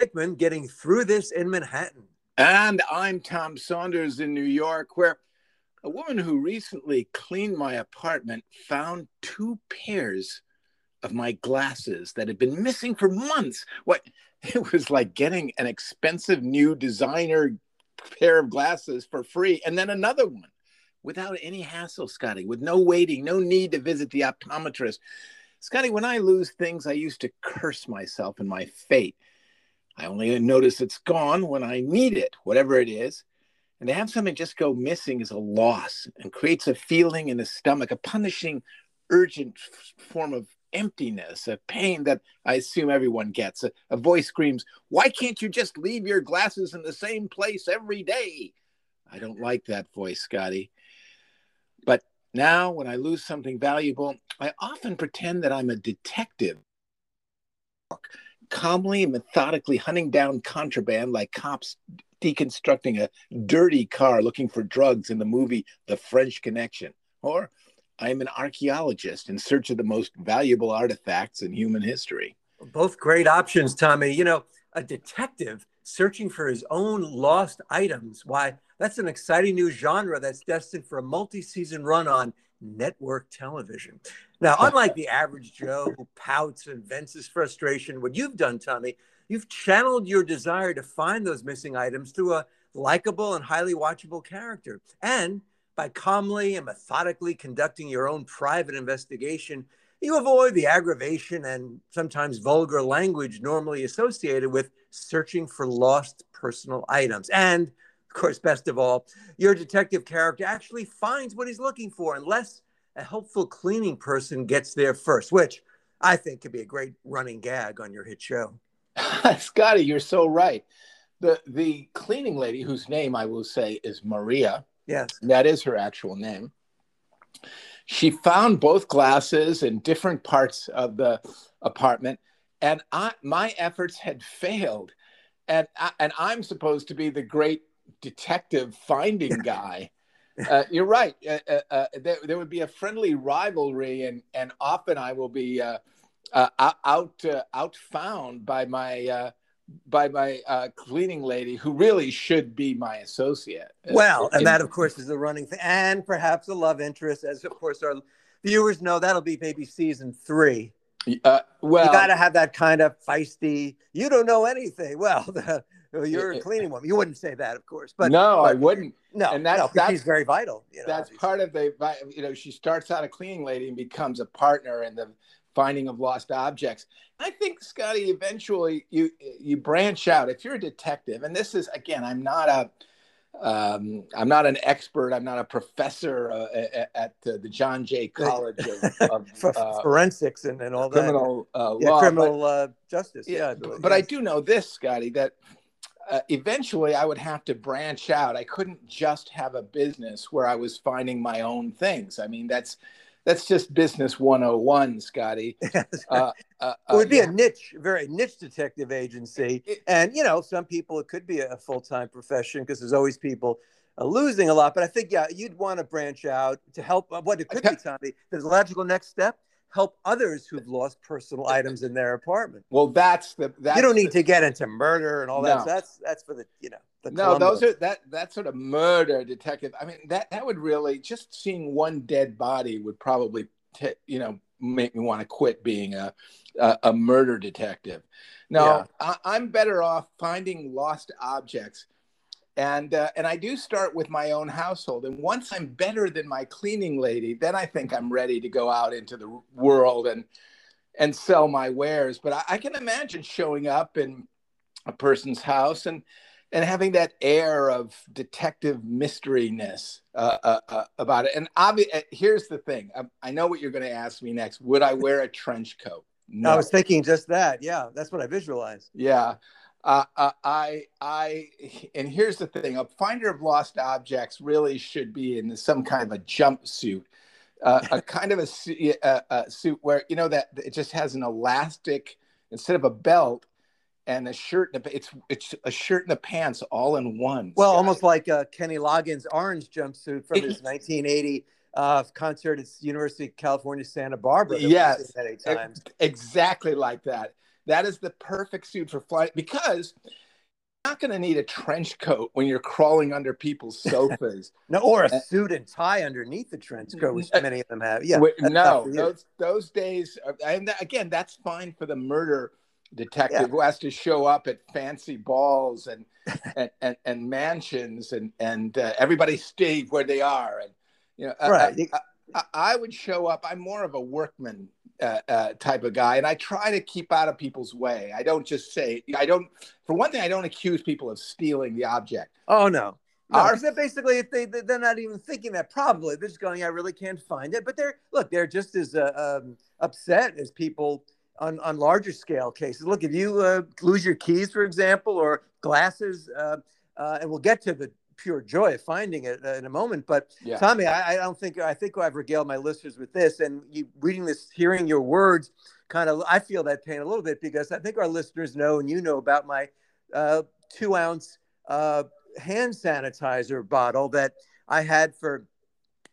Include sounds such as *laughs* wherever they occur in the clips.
Hickman getting through this in Manhattan. And I'm Tom Saunders in New York, where a woman who recently cleaned my apartment found two pairs of my glasses that had been missing for months. What *laughs* it was like getting an expensive new designer pair of glasses for free and then another one without any hassle, Scotty, with no waiting, no need to visit the optometrist. Scotty, when I lose things, I used to curse myself and my fate. I only notice it's gone when I need it, whatever it is. And to have something just go missing is a loss and creates a feeling in the stomach, a punishing, urgent form of emptiness, a pain that I assume everyone gets. A, a, voice screams, Why can't you just leave your glasses in the same place every day? I don't like that voice, Scotty. But now, when I lose something valuable, I often pretend that I'm a detective calmly and methodically hunting down contraband like cops deconstructing a dirty car looking for drugs in the movie The French Connection. Or I'm an archaeologist in search of the most valuable artifacts in human history. Both great options, Tommy. You know, a detective searching for his own lost items. Why, that's an exciting new genre that's destined for a multi season run on network television. Now, unlike the average Joe who pouts and vents his frustration, what you've done, Tommy, you've channeled your desire to find those missing items through a likable and highly watchable character. And by calmly and methodically conducting your own private investigation, you avoid the aggravation and sometimes vulgar language normally associated with searching for lost personal items. And of course, best of all, your detective character actually finds what he's looking for unless a helpful cleaning person gets there first, which I think could be a great running gag on your hit show. *laughs* Scotty, you're so right. The the cleaning lady, whose name I will say is Maria, yes, that is her actual name. She found both glasses in different parts of the apartment, and I, my efforts had failed, and I, and I'm supposed to be the great detective finding guy. *laughs* Uh, you're right. Uh, uh, uh, there, there, would be a friendly rivalry, and and often I will be uh, uh, out out found by my by my cleaning lady, who really should be my associate. Well, and that of course is the running thing, and perhaps a love interest, as of course our viewers know. That'll be maybe season three. Uh, well, you got to have that kind of feisty. You don't know anything. *laughs* Well, the, you're a cleaning woman. You wouldn't say that, of course, but no, but, I wouldn't. No, and that's, no, that's she's very vital. You know, that's obviously. part of the. You know, she starts out a cleaning lady and becomes a partner in the finding of lost objects. I think, Scotty, eventually you you branch out. If you're a detective, and this is again, I'm not a um, I'm not an expert. I'm not a professor uh, at, at uh, the John Jay College of, of *laughs* uh, forensics and, and all criminal, that. Uh, yeah, law, criminal uh, justice. Yeah, yeah but, I do know this, Scotty, that uh, eventually I would have to branch out. I couldn't just have a business where I was finding my own things. I mean, that's that's just business 101 scotty *laughs* uh, uh, it would be yeah. a niche very niche detective agency it, and you know some people it could be a full-time profession because there's always people uh, losing a lot but i think yeah you'd want to branch out to help uh, what it could be tommy the logical next step help others who've lost personal items in their apartment well that's the that's you don't need the, to get into murder and all that no. that's that's for the you know no, those are that that sort of murder detective. I mean, that that would really just seeing one dead body would probably t- you know make me want to quit being a a, a murder detective. No, yeah. I, am better off finding lost objects, and uh, and I do start with my own household. And once I'm better than my cleaning lady, then I think I'm ready to go out into the world and and sell my wares. But I, I can imagine showing up in a person's house and and having that air of detective mysteryness uh, uh, uh, about it. And obvi- uh, here's the thing: I, I know what you're going to ask me next. Would I wear a trench coat? No. I was thinking just that. Yeah, that's what I visualized. Yeah, uh, uh, I, I, and here's the thing: a finder of lost objects really should be in some kind of a jumpsuit. a kind of a, a, a suit where you know that it just has an elastic instead of a belt and a shirt. It's it's a shirt and the pants all in one. Well, almost like uh, Kenny Loggins' orange jumpsuit from his *laughs* 1980 uh, concert at University of California, Santa Barbara. Yes, exactly like that. That is the perfect suit for flight because you're not going to need a trench coat when you're crawling under people's *laughs* sofas. no, or a suit and tie underneath the trench coat, which many of them have. Yeah, no, those those days, uh, and again, that's fine for the murder detective yeah. who has to show up at fancy balls and *laughs* and, and, and, mansions and and uh, everybody stay where they are and you know uh, uh, right. I, I, I, would show up i'm more of a workman uh, uh, type of guy and i try to keep out of people's way i don't just say i don't for one thing i don't accuse people of stealing the object oh no no, Our, basically, if they they're not even thinking that, probably they're just going, "I really can't find it." But they're look, they're just as uh, um, upset as people on, on larger scale cases. Look, if you uh, lose your keys, for example, or glasses, uh, uh, and we'll get to the pure joy of finding it uh, in a moment. But yeah. Tommy, I, I, don't think I think I've regaled my listeners with this, and you reading this, hearing your words, kind of I feel that pain a little bit because I think our listeners know and you know about my uh, two ounce uh, hand sanitizer bottle that I had for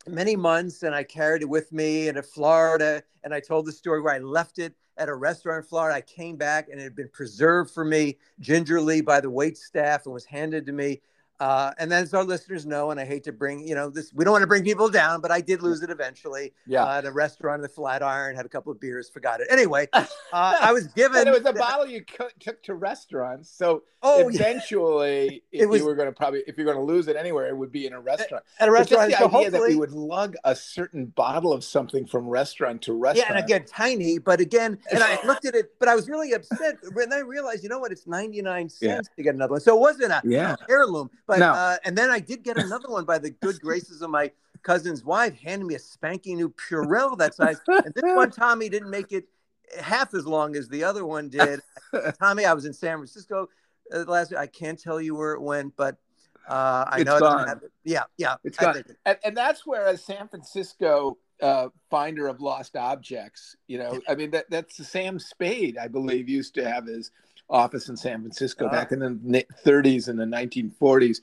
many months, and I carried it with me into Florida, and I told the story where I left it at a restaurant in Florida. I came back and it had been preserved for me gingerly by the wait staff and was handed to me uh, and then, as our listeners know, and I hate to bring, you know, this, we don't want to bring people down, but I did lose it eventually. Yeah. Uh, at a restaurant in the Flatiron, had a couple of beers, forgot it. Anyway, *laughs* uh, I was given. and it was a bottle you co- took to restaurants. So oh, eventually, yeah. *laughs* it was, you were going to probably, if you're going to lose it anywhere, it would be in a restaurant. At a restaurant. But the so idea that we would lug a certain bottle of something from restaurant to restaurant. Yeah. And again, tiny, but again, and I looked at it, *laughs* but I was really upset. And I realized, you know what? It's 99 cents yeah. to get another one. So it wasn't a yeah. heirloom, but, no. uh, and then then I did get another one by the good graces of my cousin's wife, handing me a spanking new Purell that size. And this one, Tommy didn't make it half as long as the other one did. *laughs* Tommy, I was in San Francisco uh, last week. I can't tell you where it went, but uh, I know it's know gone. it. Yeah, yeah. It's gone. And, and, that's where a San Francisco uh, finder of lost objects, you know, I mean, that, that's the Sam Spade, I believe, used to have his office in San Francisco uh, back in the 30s and the 1940s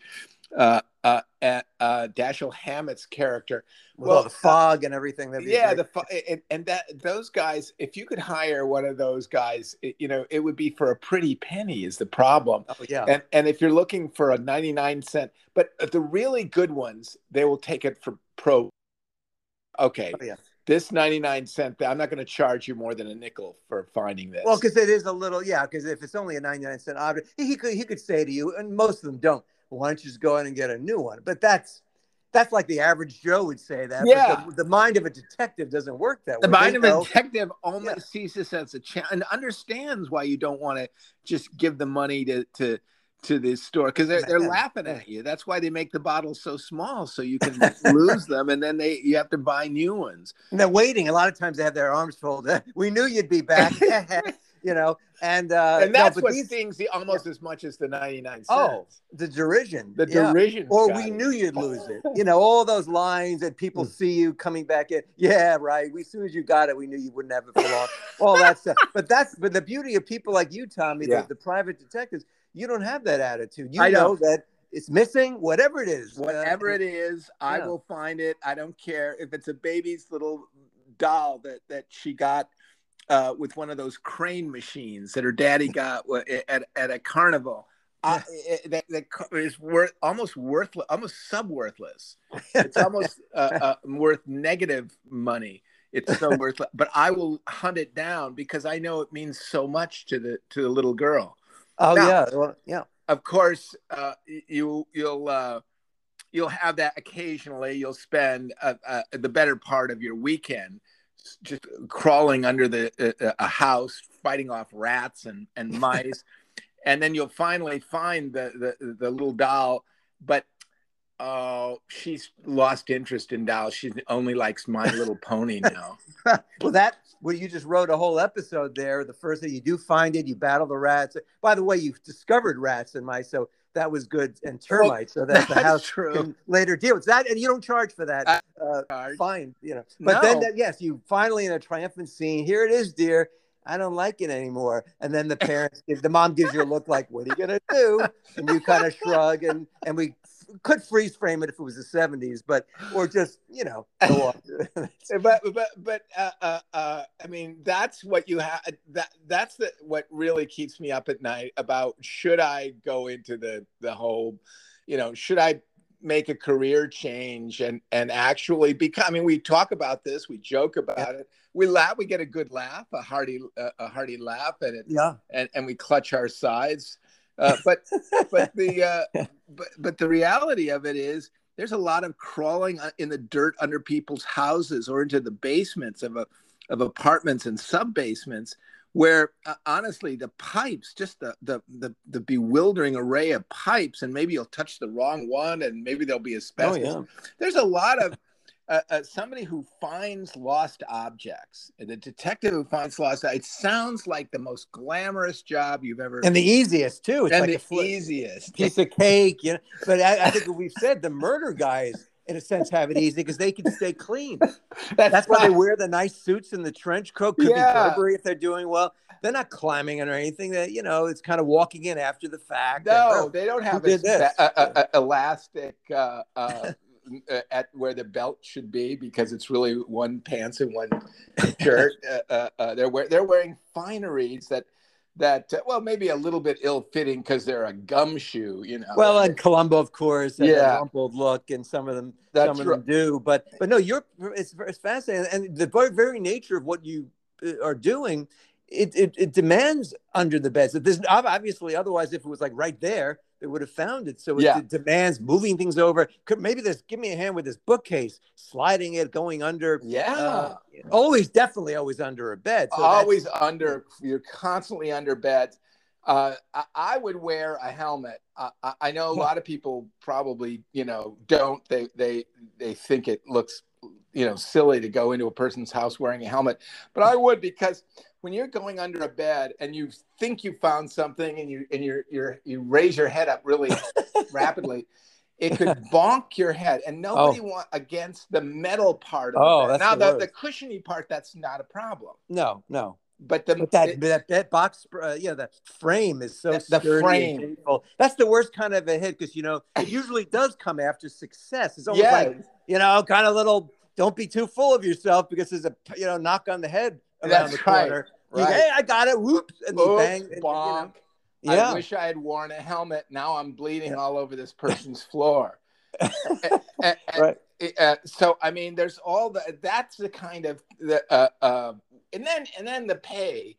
uh, uh, at, uh, Dashiell Hammett's character. With well, the fog and everything. That yeah, the fo- and, and, that those guys. If you could hire one of those guys, it, you know, it would be for a pretty penny. Is the problem? Oh yeah. And and if you're looking for a 99 cent, but the really good ones, they will take it for pro. Okay. Oh, yeah this 99 cent i'm not going to charge you more than a nickel for finding this well because it is a little yeah because if it's only a 99 cent object he could he could say to you and most of them don't why don't you just go in and get a new one? But that's that's like the average Joe would say that. Yeah. The, the, mind of a detective doesn't work that the way. The mind of a detective only yeah. sees this as a chance and understands why you don't want to just give the money to to to this store because they're, they're laughing at you. That's why they make the bottles so small so you can *laughs* lose them and then they you have to buy new ones. And they're waiting. A lot of times they have their arms folded. *laughs* we knew you'd be back. *laughs* you know, and uh, and that's no, what these, stings the almost yeah. as much as the ninety nine cents. Oh, the derision, the yeah. derision, or we knew you'd lose it. You know, all those lines that people hmm. see you coming back in. Yeah, right. We, as soon as you got it, we knew you wouldn't have it for long. all that stuff. But that's but the beauty of people like you, Tommy, yeah. the, the, private detectives, you don't have that attitude. You I know, that it's missing, whatever it is. Whatever uh, it is, I will find it. I don't care if it's a baby's little doll that that she got uh, with one of those crane machines that her daddy got at, at a carnival. I, that, that is worth almost worthless, almost sub worthless. It's almost *laughs* uh, uh, worth negative money. It's so worthless, but I will hunt it down because I know it means so much to the to the little girl. Oh now, yeah, well, yeah. Of course, uh, you you'll uh, you'll have that occasionally. You'll spend uh, uh, the better part of your weekend just crawling under the uh, uh, a house, fighting off rats and and *laughs* mice, and then you'll finally find the the, the little doll, but oh, she's lost interest in dolls. She only likes My Little Pony now. *laughs* well, that well, you just wrote a whole episode there. The first thing you do find it, you battle the rats. By the way, you've discovered rats and mice, so that was good and termites, so that the house true. can later deal with that. And you don't charge for that. Uh, fine, you know. But no. then, that, yes, you finally in a triumphant scene. Here it is, dear. I don't like it anymore. And then the parents, the mom gives you a look like, "What are you gonna do?" And you kind of shrug, and and we could freeze frame it if it was the 70s, but or just you know *laughs* *laughs* but but but uh, uh, uh, I mean that's what you have. That that's the what really keeps me up at night about should I go into the the whole, you know, should I make a career change and and actually become. I mean, we talk about this, we joke about it, we laugh, we get a good laugh, a hearty a hearty laugh, and it, yeah, and and we clutch our sides. Uh, but but *laughs* the uh, but but the reality of it is there's a lot of crawling uh, in the dirt under people's houses or into the basements of a of apartments and sub basements where uh, honestly the pipes just the, the, the the bewildering array of pipes and maybe you'll touch the wrong one and maybe there'll be asbestos oh, yeah. there's a lot of uh, uh, somebody who finds lost objects, the detective who finds lost. It sounds like the most glamorous job you've ever, and the easiest too. It's and like the easiest piece of cake, you know. But I, I think we've said the murder guys, in a sense, have it easy because they can stay clean. *laughs* That's, That's why they wear the nice suits and the trench coat. Could yeah. be Burberry if they're doing well. They're not climbing in or anything. That you know, it's kind of walking in after the fact. No, and, they don't have a, a, a, elastic. Uh, *laughs* uh, at where the belt should be because it's really one pants and one shirt. *laughs* uh, uh, uh they're wear, they're wearing fineries that that uh, well maybe a little bit ill fitting because they're a gumshoe, you know. Well, and Columbo, of course, yeah, rumpled look, and some of them That's some of them do. But but no, you're it's, it's fascinating, and the very, nature of what you uh, are doing. It, it, it demands under the bed. So there's obviously otherwise, if it was like right there, they would have found it. So it, yeah. demands moving things over. Could maybe this give me a hand with this bookcase, sliding it, going under. Yeah. Uh, always, definitely, always under a bed. So always under. You're constantly under beds. Uh, I, I, would wear a helmet. I, I know a lot of people probably, you know, don't. They they they think it looks, you know, silly to go into a person's house wearing a helmet, but I would because when you're going under a bed and you think you found something and you and you you you raise your head up really *laughs* rapidly it could bonk your head and nobody oh. want against the metal part of oh, it now the, the, the, cushiony part that's not a problem no no but the but that, it, that, that box uh, yeah the frame is so the, the frame that's the worst kind of a hit because you know it usually does come after success it's almost yeah. like you know kind of little don't be too full of yourself because there's a you know knock on the head around That's the corner. Right. Right. hey, I got it. Whoops. And Oops, bang. And. You know, yeah. I wish I had worn a helmet. Now I'm bleeding yeah. all over this *laughs* person's floor. and, right. Uh, so I mean, there's all the. That's the kind of the. Uh, uh, and then and then the pay.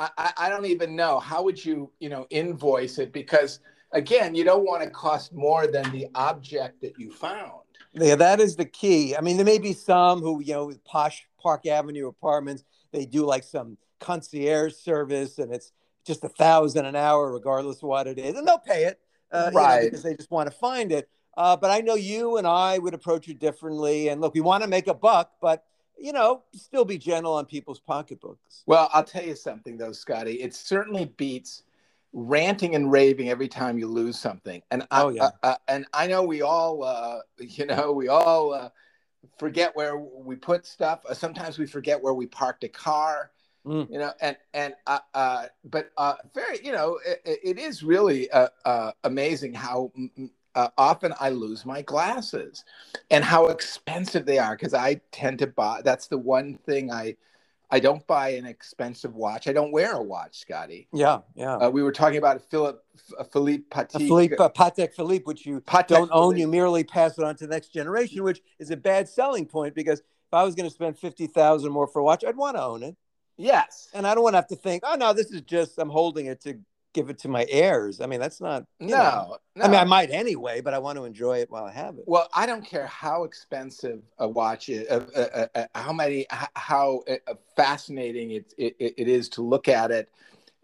I, I don't even know how would you you know invoice it because again you don't want to cost more than the object that you found. Yeah, that is the key. I mean, there may be some who you know posh Park Avenue apartments. They do like some concierge service and it's just a thousand an hour regardless of what it is and they'll pay it uh, right you know, because they just want to find it. Uh, but i know you and i would approach it differently and look we want to make a buck but you know still be gentle on people's pocketbooks. Well i'll tell you something though scotty. It certainly beats ranting and raving every time you lose something. And I, oh, yeah. Uh, and i know we all uh, *laughs* you know we all uh, forget where we put stuff. Sometimes we forget where we parked a car Mm. You know, and and uh, uh, but uh, very, you know, it, it is really uh, uh, amazing how uh, often I lose my glasses, and how expensive they are because I tend to buy. That's the one thing I. I don't buy an expensive watch. I don't wear a watch, Scotty. Yeah, yeah. Uh, we were talking about Philip uh, Philippe Patek. Philippe uh, Patek Philippe, which you Patek don't own, you merely pass it on to the next generation, which is a bad selling point because if I was going to spend fifty thousand more for a watch, I'd want to own it. Yes. And I don't want to have to think, oh no, this is just I'm holding it to give it to my heirs. I mean, that's not no, no, I mean, I might anyway, but I want to enjoy it while I have it. Well, I don't care how expensive a watch is, uh, uh, uh, how many, how uh, fascinating it, it, it is to look at it.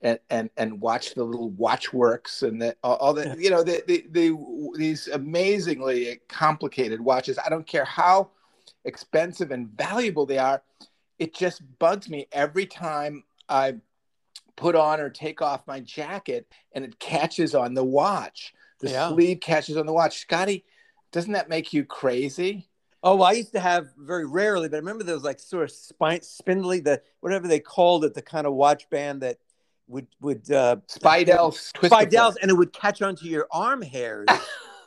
And, and and watch the little watchworks and the, all the *laughs* you know the, the, the these amazingly complicated watches. I don't care how expensive and valuable they are it just bugs me every time I put on or take off my jacket and it catches on the watch. The yeah. sleeve catches on the watch. Scotty, doesn't that make you crazy? Oh, well, I used to have very rarely, but I remember those like sort of spine, spindly, the whatever they called it, the kind of watch band that would would uh Speidel Speidels, and it would catch onto your arm hairs. *laughs*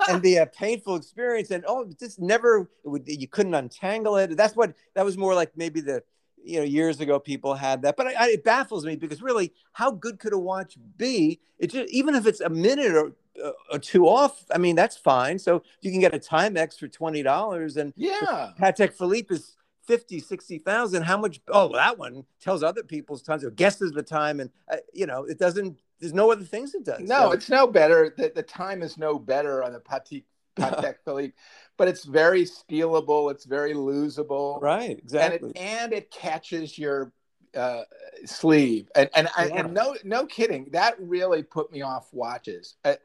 and be a painful experience. And oh, just never would, you couldn't untangle it. That's what that was more like maybe the you know years ago people had that but I, I, it baffles me because really how good could a watch be? It just, even if it's a minute or, uh, or two off i mean that's fine. So you can get a timex for $20 and yeah. Patek philippe is 50 60,000 how much oh that one tells other people's times or guesses the time and uh, you know it doesn't there's no other things it does. No so. it's no better the, the time is no better on the Patek Patek Philippe but it's very stealable. It's very losable. Right. Exactly. And it, and it catches your uh, sleeve. And and, yeah. and no no kidding, that really put me off watches. Uh,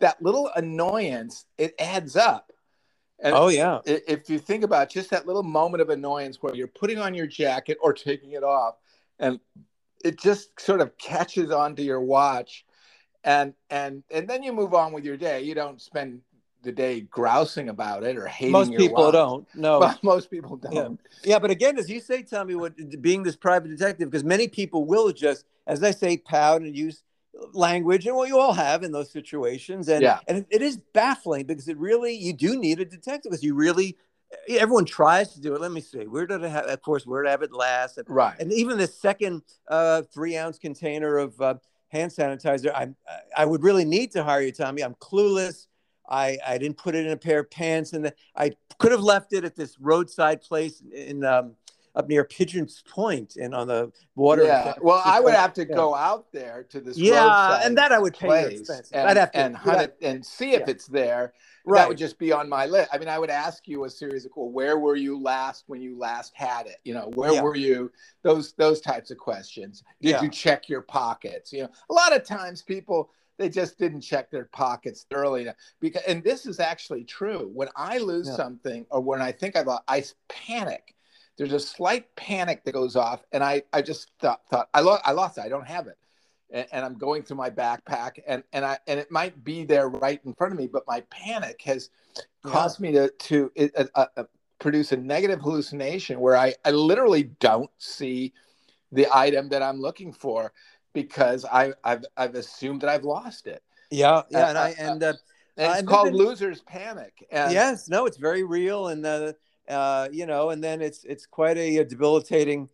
that little annoyance, it adds up. And oh yeah. If you think about just that little moment of annoyance where you're putting on your jacket or taking it off, and it just sort of catches onto your watch, and and and then you move on with your day. You don't spend the day grousing about it or hating most people wife. don't no. *laughs* But most people don't. Yeah. yeah but again as you say tommy what being this private detective because many people will just as i say pout and use language and what you all have in those situations and yeah. and it is baffling because it really you do need a detective because you really everyone tries to do it. Let me see where did i have of course where did i have it last? And, right. and even the second uh, three ounce container of uh, hand sanitizer i i would really need to hire you tommy. I'm clueless I, I didn't put it in a pair of pants, and I could have left it at this roadside place in um, up near Pigeons Point and on the water. Yeah, well, I would have to yeah. go out there to this. Yeah, and that I would pay place and, I'd have to and hunt it and see if yeah. it's there. Right. That would just be on my list. I mean, I would ask you a series of well, where were you last when you last had it? You know, where yeah. were you? Those those types of questions. Did you check your pockets? You know, a lot of times people they just didn't check their pockets thoroughly enough. Because, and this is actually true. When I lose yeah. something, or when I think I lost, I panic. There's a slight panic that goes off, and I, I just thought, thought I lost, I lost it. I don't have it, and, and, I'm going through my backpack, and and I, and it might be there right in front of me, but my panic has caused yeah. me to to it, uh, uh, produce a negative hallucination where I, I literally don't see the item that I'm looking for because I, I've I've assumed that I've lost it. Yeah, yeah, and I and, uh, and it's called been, losers panic. And, yes, no, it's very real, and uh, uh, you know, and then it's it's quite a, a, debilitating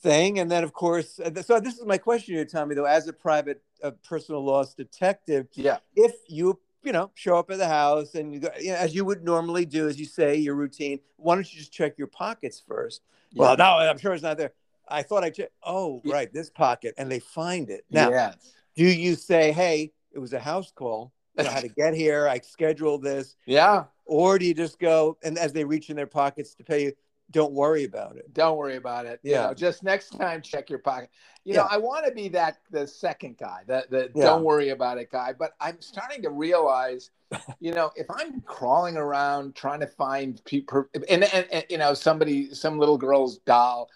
thing, and then of course, uh, so this is my question to you, Tommy, though, as a private uh, personal loss detective, yeah, if you you know show up at the house and you go, you know, as you would normally do, as you say, your routine, why don't you just check your pockets first? Yeah. Well, no, I'm sure it's not there. I thought I checked. Oh, right, this pocket, and they find it. Now, yes. do you say, "Hey, it was a house call. I know how to get here. I scheduled this." *laughs* Yeah. Or do you just go and as they reach in their pockets to pay you, don't worry about it. Don't worry about it. Yeah. You know, just next time, check your pocket. You yeah. know, I want to be that the second guy, the, the yeah. don't worry about it guy. But I'm starting to realize, *laughs* you know, if I'm crawling around trying to find people, and, and, and you know, somebody, some little girl's doll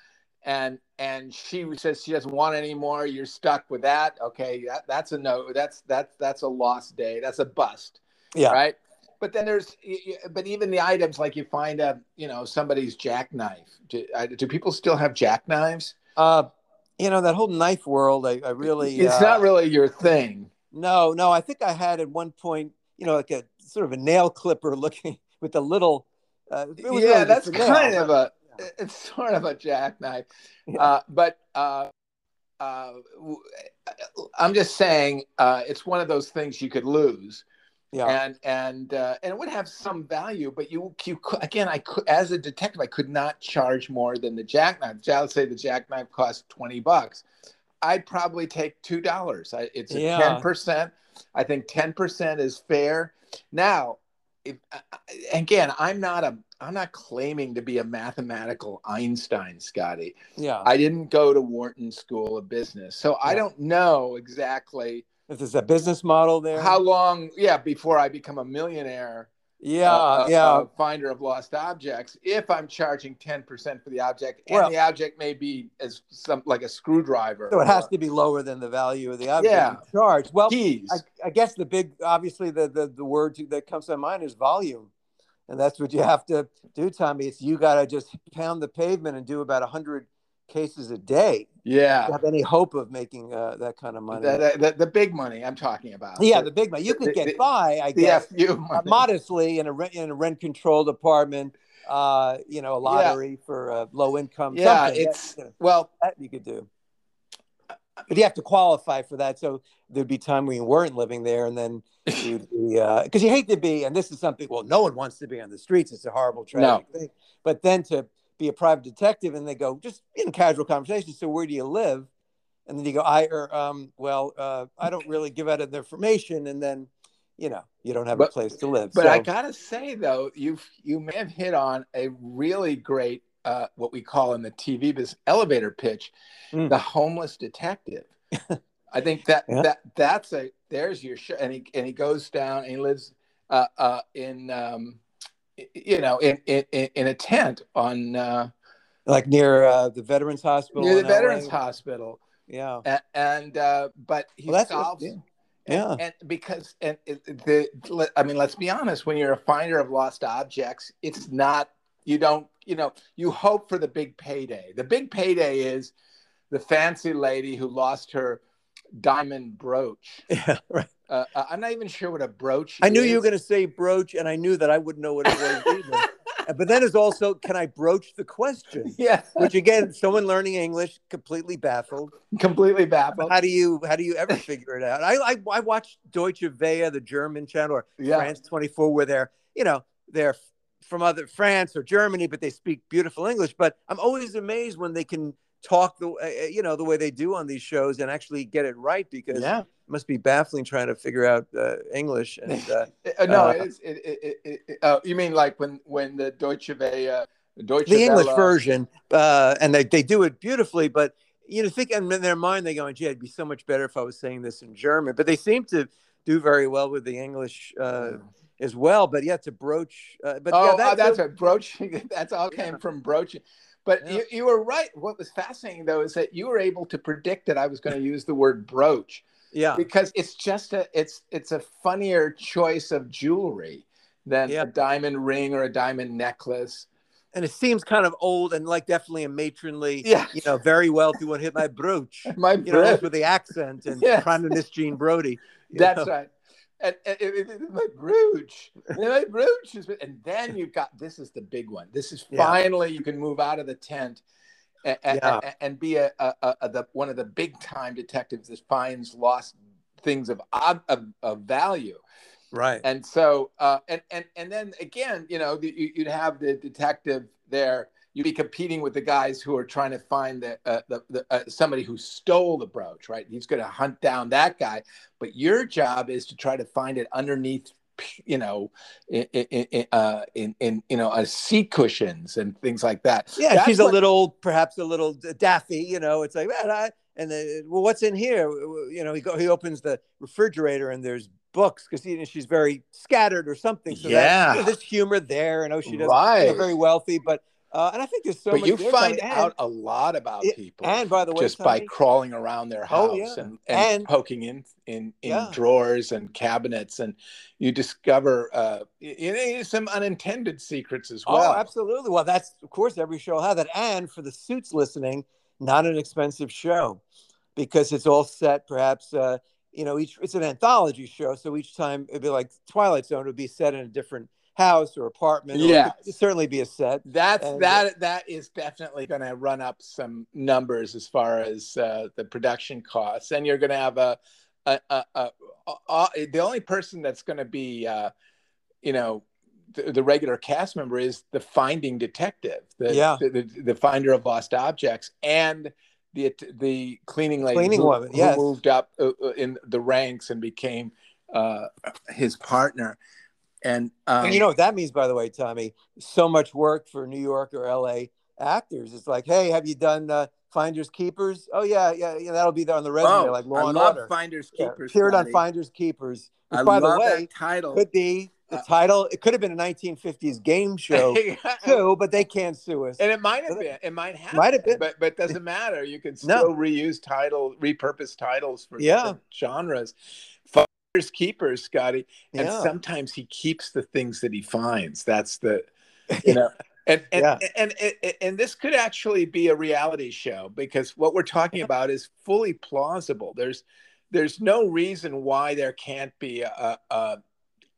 and and she says she doesn't want any more you're stuck with that. Okay that, that's a no that's that's that's a lost day that's a bust yeah. right? But then there's but even the items like you find a you know somebody's jackknife. Do, do people still have jackknives uh you know that whole knife world i, I really it's uh, not really your thing. No no i think i had at one point you know like a sort of a nail clipper *laughs* looking with a little uh, yeah really that's kind of a *laughs* it's sort of a jackknife. Yeah. Uh, but uh, uh, I'm just saying uh, it's one of those things you could lose. Yeah. And and uh, and it would have some value, but you you again I could as a detective I could not charge more than the jackknife. Let's say the jackknife cost twenty bucks. I'd probably take two dollars. It's a ten yeah. percent. I think ten percent is fair. Now, if, again, I'm not a I'm not claiming to be a mathematical Einstein, Scotty. Yeah. I didn't go to Wharton School of Business. So yeah. I don't know exactly if there's a business model there. How long, yeah, before I become a millionaire. Yeah, uh, yeah. Uh, finder of lost objects. If I'm charging 10% for the object, and well, the object may be as some like a screwdriver. So it has to be lower than the value of the object yeah. charge. Well, I, I, guess the big, obviously, the, the, the word that comes to mind is volume and that's what you have to do, Tommy. It's you got to just pound the pavement and do about 100 cases a day. Yeah. Have any hope of making uh, that kind of money? The, the, the, big money I'm talking about. Yeah, the big money. You could get by, I guess, uh, modestly in a rent in a rent controlled apartment. Uh, you know, a lottery yeah. for uh, low income. Yeah, something. it's you know, well that you could do. But you have to qualify for that. So there'd be time when you weren't living there, and then you'd be because uh, you hate to be. And this is something. Well, no one wants to be on the streets. It's a horrible, tragic no. thing. But then to be a private detective and they go just in casual conversation so where do you live and then you go i or er, um, well uh, i don't really give out the information and then you know you don't have but, a place to live but so. i gotta say though you you may have hit on a really great uh, what we call in the tv business elevator pitch mm. the homeless detective *laughs* i think that yeah. that that's a there's your show and he and he goes down and he lives uh, uh, in um, you know, in in, in a tent on uh, like near uh, the Veterans Hospital. Near the Veterans LA. Hospital. Yeah. And, and uh, but he well, solves. yeah. And, yeah. and because and the I mean, let's be honest. When you're a finder of lost objects, it's not you don't you know you hope for the big payday. The big payday is the fancy lady who lost her diamond brooch. *laughs* Yeah, right. Uh, uh, I'm not even sure what a brooch. I knew is. you were going to say brooch, and I knew that I wouldn't know what it was either. *laughs* but then there's also, can I broach the question? *laughs* Yeah. Which again, someone learning English completely baffled. Completely baffled. How do you how do you ever figure it out? I I, I watched Deutsche Welle, the German channel, or yeah. France 24, where they're you know they're from other France or Germany, but they speak beautiful English. But I'm always amazed when they can talk the uh, you know the way they do on these shows and actually get it right because yeah. it must be baffling trying to figure out uh, English. And *laughs* uh, uh no, uh, it's it, it, it, uh, you mean like when when the Deutsche Welle, Deutsche the English version, and they they do it beautifully, but you know think in their mind they go, "Gee, it'd be so much better if I was saying this in German," but they seem to do very well with the English. As well, but yeah, to broach. Uh, but oh, yeah, oh, that's, that's a broach. *laughs* That's all came yeah. from broaching. But yeah. you, you were right. What was fascinating though is that you were able to predict that I was going to use the word brooch. Yeah. Because it's just a it's it's a funnier choice of jewelry than yeah. a diamond ring or a diamond necklace. And it seems kind of old and like definitely a matronly, yeah. you know, very wealthy one hit my brooch. *laughs* my you know, with the accent and yeah. Prime of Miss Jean Brodie. That's know? right and, and it, my brooch, my brooch is, and then you've got this is the big one. This is finally yeah. you can move out of the tent and, yeah. and, and be a, a, a, the one of the big time detectives that finds lost things of of, of value. Right. And so, uh, and and and then again, you know, you, you'd have the detective there you'd be competing with the guys who are trying to find the, uh, the, the uh, somebody who stole the brooch, right? He's going to hunt down that guy, but your job is to try to find it underneath you know in in, uh, in, in you know uh, seat cushions and things like that. Yeah That's she's what... a little perhaps a little daffy you know? It's like man I, and then well what's in here? You know he go, he opens the refrigerator and there's books because you know, she's very scattered or something. So yeah that, you know, there's humor there and oh she doesn't right. very wealthy but uh, and I think there's so but much. you find out a lot about it, people, and by the way, just by crawling around their house oh, yeah. and, and, and, poking in in, in yeah. drawers and cabinets, and you discover uh, you know, some unintended secrets as well. Oh, absolutely. Well, that's of course every show will have that, and for the suits listening, not an expensive show because it's all set. Perhaps uh, you know each it's an anthology show, so each time it'd be like Twilight Zone It would be set in a different house or apartment. Yeah, certainly be a set. That's and, that. That is definitely going to run up some numbers as far as uh, the production costs, and you're going to have a, a, a, a, the only person that's going to be, uh, you know. The, the, regular cast member is the finding detective, the, yeah. the, the, the finder of lost objects, and the the cleaning lady cleaning who, woman, yes. who moved up uh, uh, in the ranks and became uh, his partner. And, um, and you know what that means, by the way, Tommy? So much work for New York or LA actors. It's like, hey, have you done uh, Finders Keepers? Oh yeah, yeah, yeah. That'll be there on the resume, oh, like Law I and love Order. Finders Keepers. Yeah, appeared on Finders Keepers. Which, I by love the way, that title. Could be the uh, title. It could have been a 1950s game *laughs* show too, but they can't sue us. And it might have been. It might have. Might have been. But but it doesn't matter. You can still no. reuse title, repurpose titles for yeah. genres keepers, Scotty, and yeah. sometimes he keeps the things that he finds. That's the, *laughs* you know, And and, yeah. and, and, and and this could actually be a reality show because what we're talking about is fully plausible. There's there's no reason why there can't be a, a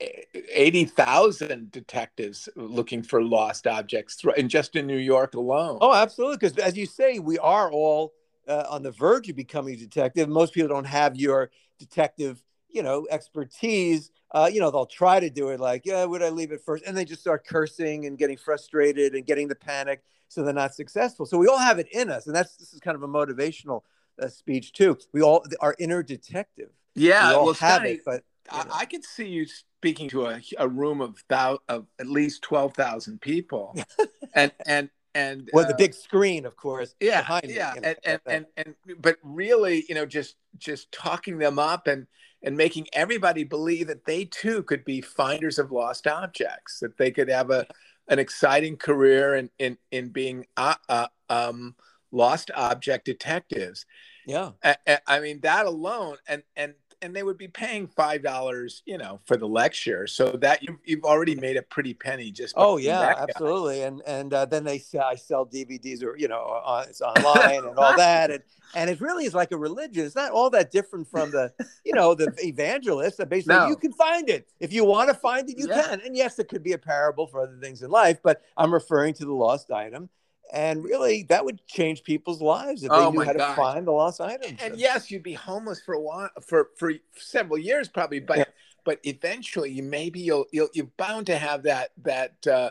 80,000 detectives looking for lost objects and just in New York alone. Oh, absolutely. Because as you say, we are all uh, on the verge of becoming a detective. Most people don't have your detective, you know, expertise. Uh, you know, they'll try to do it like, yeah, would I leave it first? And they just start cursing and getting frustrated and getting the panic. So they're not successful. So we all have it in us. And that's, this is kind of a motivational uh, speech too. We all, our inner detective. Yeah. We all well, have it, but I, I could see you speaking to a, a room of thou, of at least twelve thousand people, *laughs* and and and well, uh, the big screen, of course. Yeah, yeah, and, and, and and but really, you know, just just talking them up and and making everybody believe that they too could be finders of lost objects, that they could have a an exciting career in in in being uh, uh, um, lost object detectives. Yeah, I, I mean that alone, and and and they would be paying five dollars, you know, for the lecture. So that you've, you've already made a pretty penny just. Oh yeah, absolutely. And and uh, then they sell, I sell DVDs or you know on, it's online and all that, and and it really is like a religion. It's not all that different from the you know the evangelist. That basically no. you can find it if you want to find it, you yeah. can. And yes, it could be a parable for other things in life, but I'm referring to the lost item and really that would change people's lives if they oh knew how to find the lost items. And, and, yes, you'd be homeless for a while for for several years probably, but yeah. but eventually you maybe you'll you'll you're bound to have that that uh,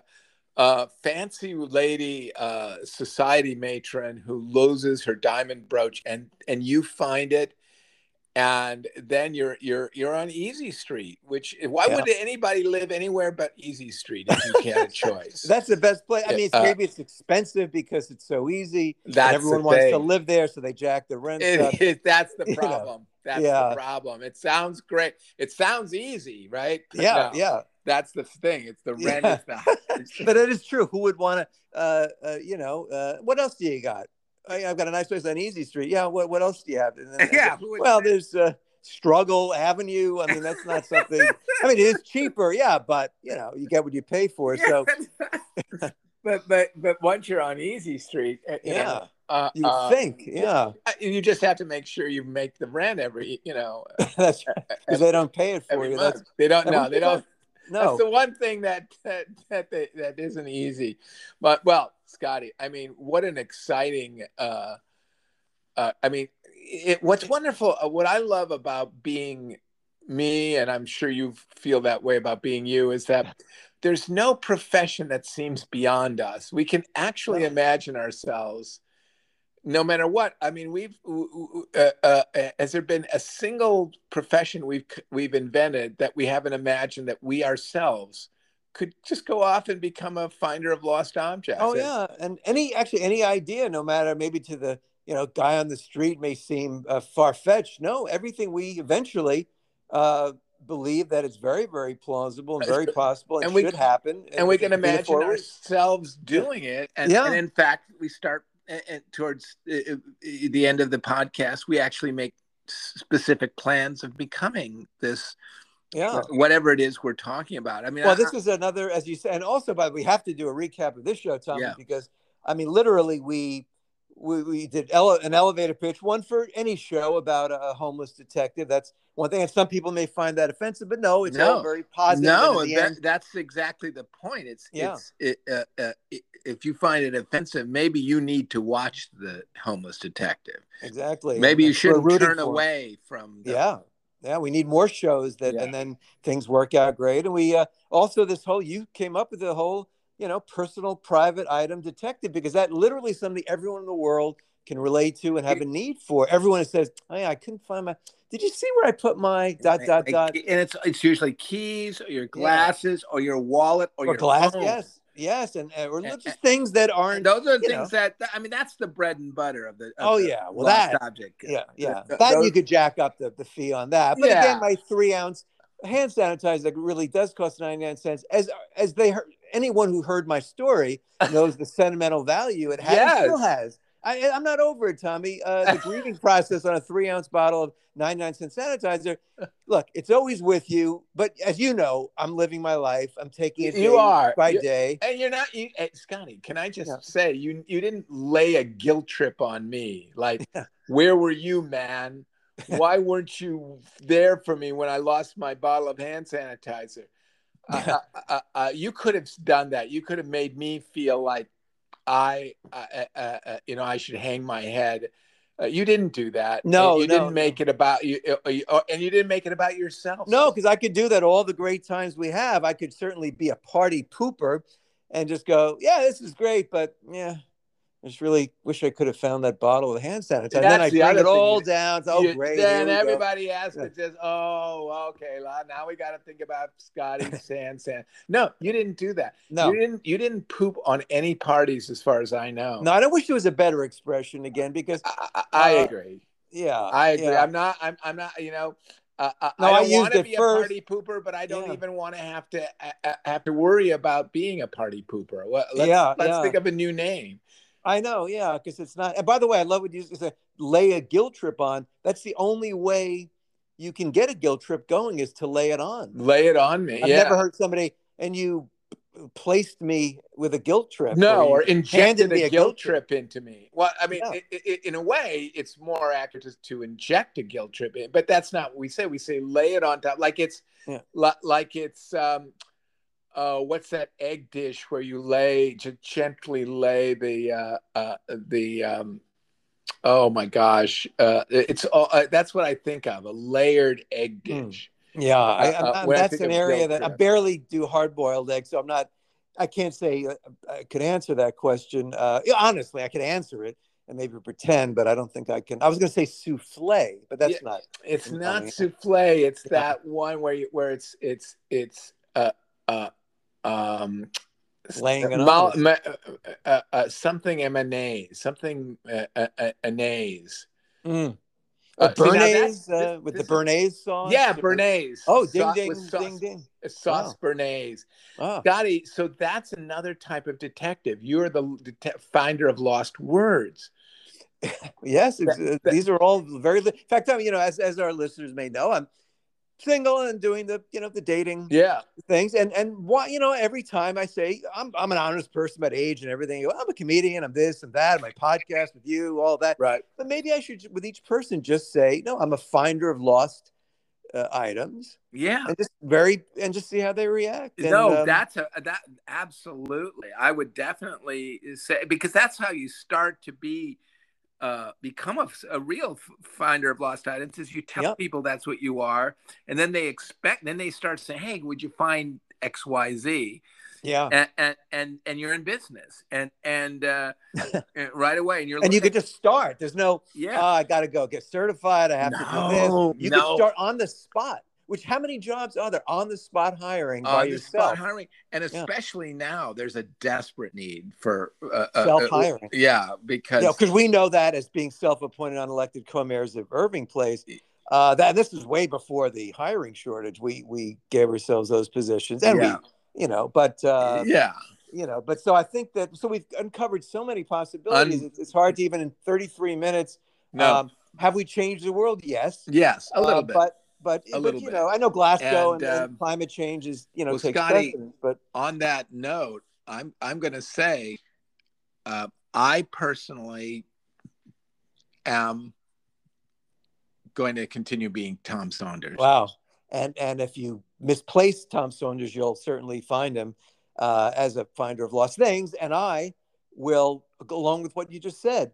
uh, fancy lady uh, society matron who loses her diamond brooch and and you find it and then you're you're you're on easy street which why yeah. would anybody live anywhere but easy street if you had a choice that's the best place i mean it's, uh, maybe it's expensive because it's so easy that's everyone wants to live there so they jack the rent it, it, that's the *laughs* problem you know? that's yeah. the problem. It sounds great. It sounds easy right? Yeah no, yeah. that's the thing it's the rent yeah. *laughs* but it is true who would want to uh, uh, you know uh, what else do you got I've got a nice place on Easy Street. Yeah. What, what else do you have? *laughs* Yeah. Well, there's uh, Struggle Avenue. I mean, that's not something. I mean, it is cheaper. Yeah, but you know, you get what you pay for. So. *laughs* but but but once you're on Easy Street, uh, yeah. Know, uh, you uh, think, yeah. You just have to make sure you make the rent every, you know. *laughs* that's because they don't pay it for you. they don't. No, they don't. No, that's the one thing that that that, that isn't easy. But well, Scotty, I mean, what an exciting. Uh, uh, I mean, it, what's wonderful, uh, what I love about being me, and I'm sure you feel that way about being you, is that there's no profession that seems beyond us. We can actually imagine ourselves no matter what. I mean, we've uh, uh, has there been a single profession we've we've invented that we haven't imagined that we ourselves could just go off and become a finder of lost objects. Oh yeah, and any actually any idea, no matter maybe to the you know guy on the street may seem uh, far fetched. No, everything we eventually. Uh, believe that it's very, very plausible and very possible and, and we, should happen. And, and we can imagine ourselves doing it. And, yeah. and in fact, we start and towards the end of the podcast, we actually make specific plans of becoming this yeah whatever it is we're talking about i mean well I, this is another as you said and also but we have to do a recap of this show tommy yeah. because i mean literally we we, we did ele- an elevator pitch, one for any show about a homeless detective. That's one thing. And some people may find that offensive, but no, it's no. all very positive. No, that, that's exactly the point. It's, yeah. it's it, uh, uh, it, if you find it offensive, maybe you need to watch the homeless detective. Exactly. Maybe you shouldn't turn away from. The, yeah. Yeah, we need more shows that, yeah. and then things work out great. And we uh, also this whole you came up with the whole you know, personal private item detective because that literally something everyone in the world can relate to and have a need for. Everyone says, "Oh yeah, I couldn't find my. Did you see where I put my dot dot dot?" And it's it's usually keys or your glasses yeah. or your wallet or, or your glass. Phone. Yes, yes, and, and or just and, things that aren't. Those are things know. that I mean. That's the bread and butter of the. Of oh yeah, well that object. Yeah, yeah. The, that those, you could jack up the, the fee on that. But yeah. again, my three ounce hand sanitizer really does cost 99 cents as as they heard anyone who heard my story *laughs* knows the sentimental value it has, yes. still has. I, am not over it, Tommy. Uh, the grieving *laughs* process on a three ounce bottle of 99 cent sanitizer. Look, it's always with you. But as you know, I'm living my life. I'm taking it you are. by you're, day. And you're not, you, hey, Scotty, can I just yeah. say, you, you didn't lay a guilt trip on me. Like, yeah. *laughs* where were you, man? Why weren't you there for me when I lost my bottle of hand sanitizer? Uh, *laughs* uh, you could have done that. You could have made me feel like I, you know, I should hang my head. Uh, you didn't do that. No, you no, didn't make no. it about uh, uh, you, and you didn't make it about yourself. No, because I could do that all the great times we have. I could certainly be a party pooper, and just go, yeah, this is great, but yeah, I just really wish I could have found that bottle of hand sanitizer. And then I the bring it all thing. down. oh, you, great. Then everybody go. asks, yeah. says, "Oh, okay, now we got to think about Scotty's *laughs* hand sand." No, you didn't do that. No, you didn't. You didn't poop on any parties, as far as I know. No, I don't wish there was a better expression again because I, I, I uh, agree. Yeah, I agree. Yeah. I'm not. I'm. I'm not. You know. Uh, no, I don't want to be first. a party pooper, but I don't yeah. even want to have to uh, have to worry about being a party pooper. Well, let's, yeah, let's yeah. think of a new name. I know, yeah, because it's not. And by the way, I love what you say. Lay a guilt trip on. That's the only way you can get a guilt trip going is to lay it on. Lay it on me. I've yeah. never heard somebody and you placed me with a guilt trip. No, or, or injected a, a, guilt, trip, trip into me. Well, I mean, yeah. it, it, in a way, it's more accurate to, to, inject a guilt trip in, but that's not what we say. We say lay it on top, like it's yeah. like it's. um uh, what's that egg dish where you lay to gently lay the uh, uh, the um, oh my gosh uh, it's uh, that's what I think of a layered egg hmm. dish. Mm. Yeah, I, uh, that's an area that I barely do hard boiled eggs, so I'm not. I can't say uh, I could answer that question. Uh, honestly, I could answer it and maybe pretend, but I don't think I can. I was going to say souffle, but that's yeah, not. It's not souffle. It's yeah. that one where you, where it's it's it's uh uh um, laying it mal, ma, uh, uh, something MNA, something uh, anase. Mm. Uh, Béarnaise uh, with the Béarnaise sauce. Yeah, Béarnaise. Oh, ding sauce, ding sauce, ding ding. Sauce wow. Béarnaise. Oh. Scotty, so that's another type of detective. You're the det- finder of lost words. *laughs* yes, that, that, these are all very. In fact, I mean, you know, as as our listeners may know, I'm single and doing the you know the dating yeah. things. And and what you know every time I say I'm I'm an honest person about age and everything I'm a comedian I'm this and that my podcast with you all that. Right. But maybe I should with each person just say no I'm a finder of lost uh, items. Yeah. And just very and just see how they react. And, no um, that's a that absolutely. I would definitely say because that's how you start to be uh, become a, a, real finder of lost items is you tell yep. people that's what you are and then they expect then they start saying hey would you find xyz yeah. And and and, and you're in business and and uh, *laughs* right away and you're and you could just start. There's no yeah. Oh, i gotta go get certified. I have no, to do this. You no. can start on the spot which how many jobs are there on the spot hiring on by yourself? hiring, and especially yeah. now, there's a desperate need for uh, self hiring. Uh, yeah, because because we know that as being self-appointed unelected co-mayors of Irving Place. Uh, that this is way before the hiring shortage. We we gave ourselves those positions, and yeah. we, you know, but uh, yeah, you know, but so I think that so we've uncovered so many possibilities. Un- it's, it's, hard to even in 33 minutes. No. Um, have we changed the world? Yes. Yes, a little uh, bit. But but, a but, you bit. know, I know Glasgow and, and, um, climate change is you know well, takes Scotty, precedence. But on that note, I'm I'm going to say, uh, I personally am going to continue being Tom Saunders. Wow, and and if you misplace Tom Saunders, you'll certainly find him uh, as a finder of lost things, and I will, along with what you just said,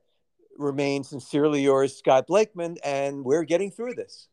remain sincerely yours, Scott Blakeman, and we're getting through this.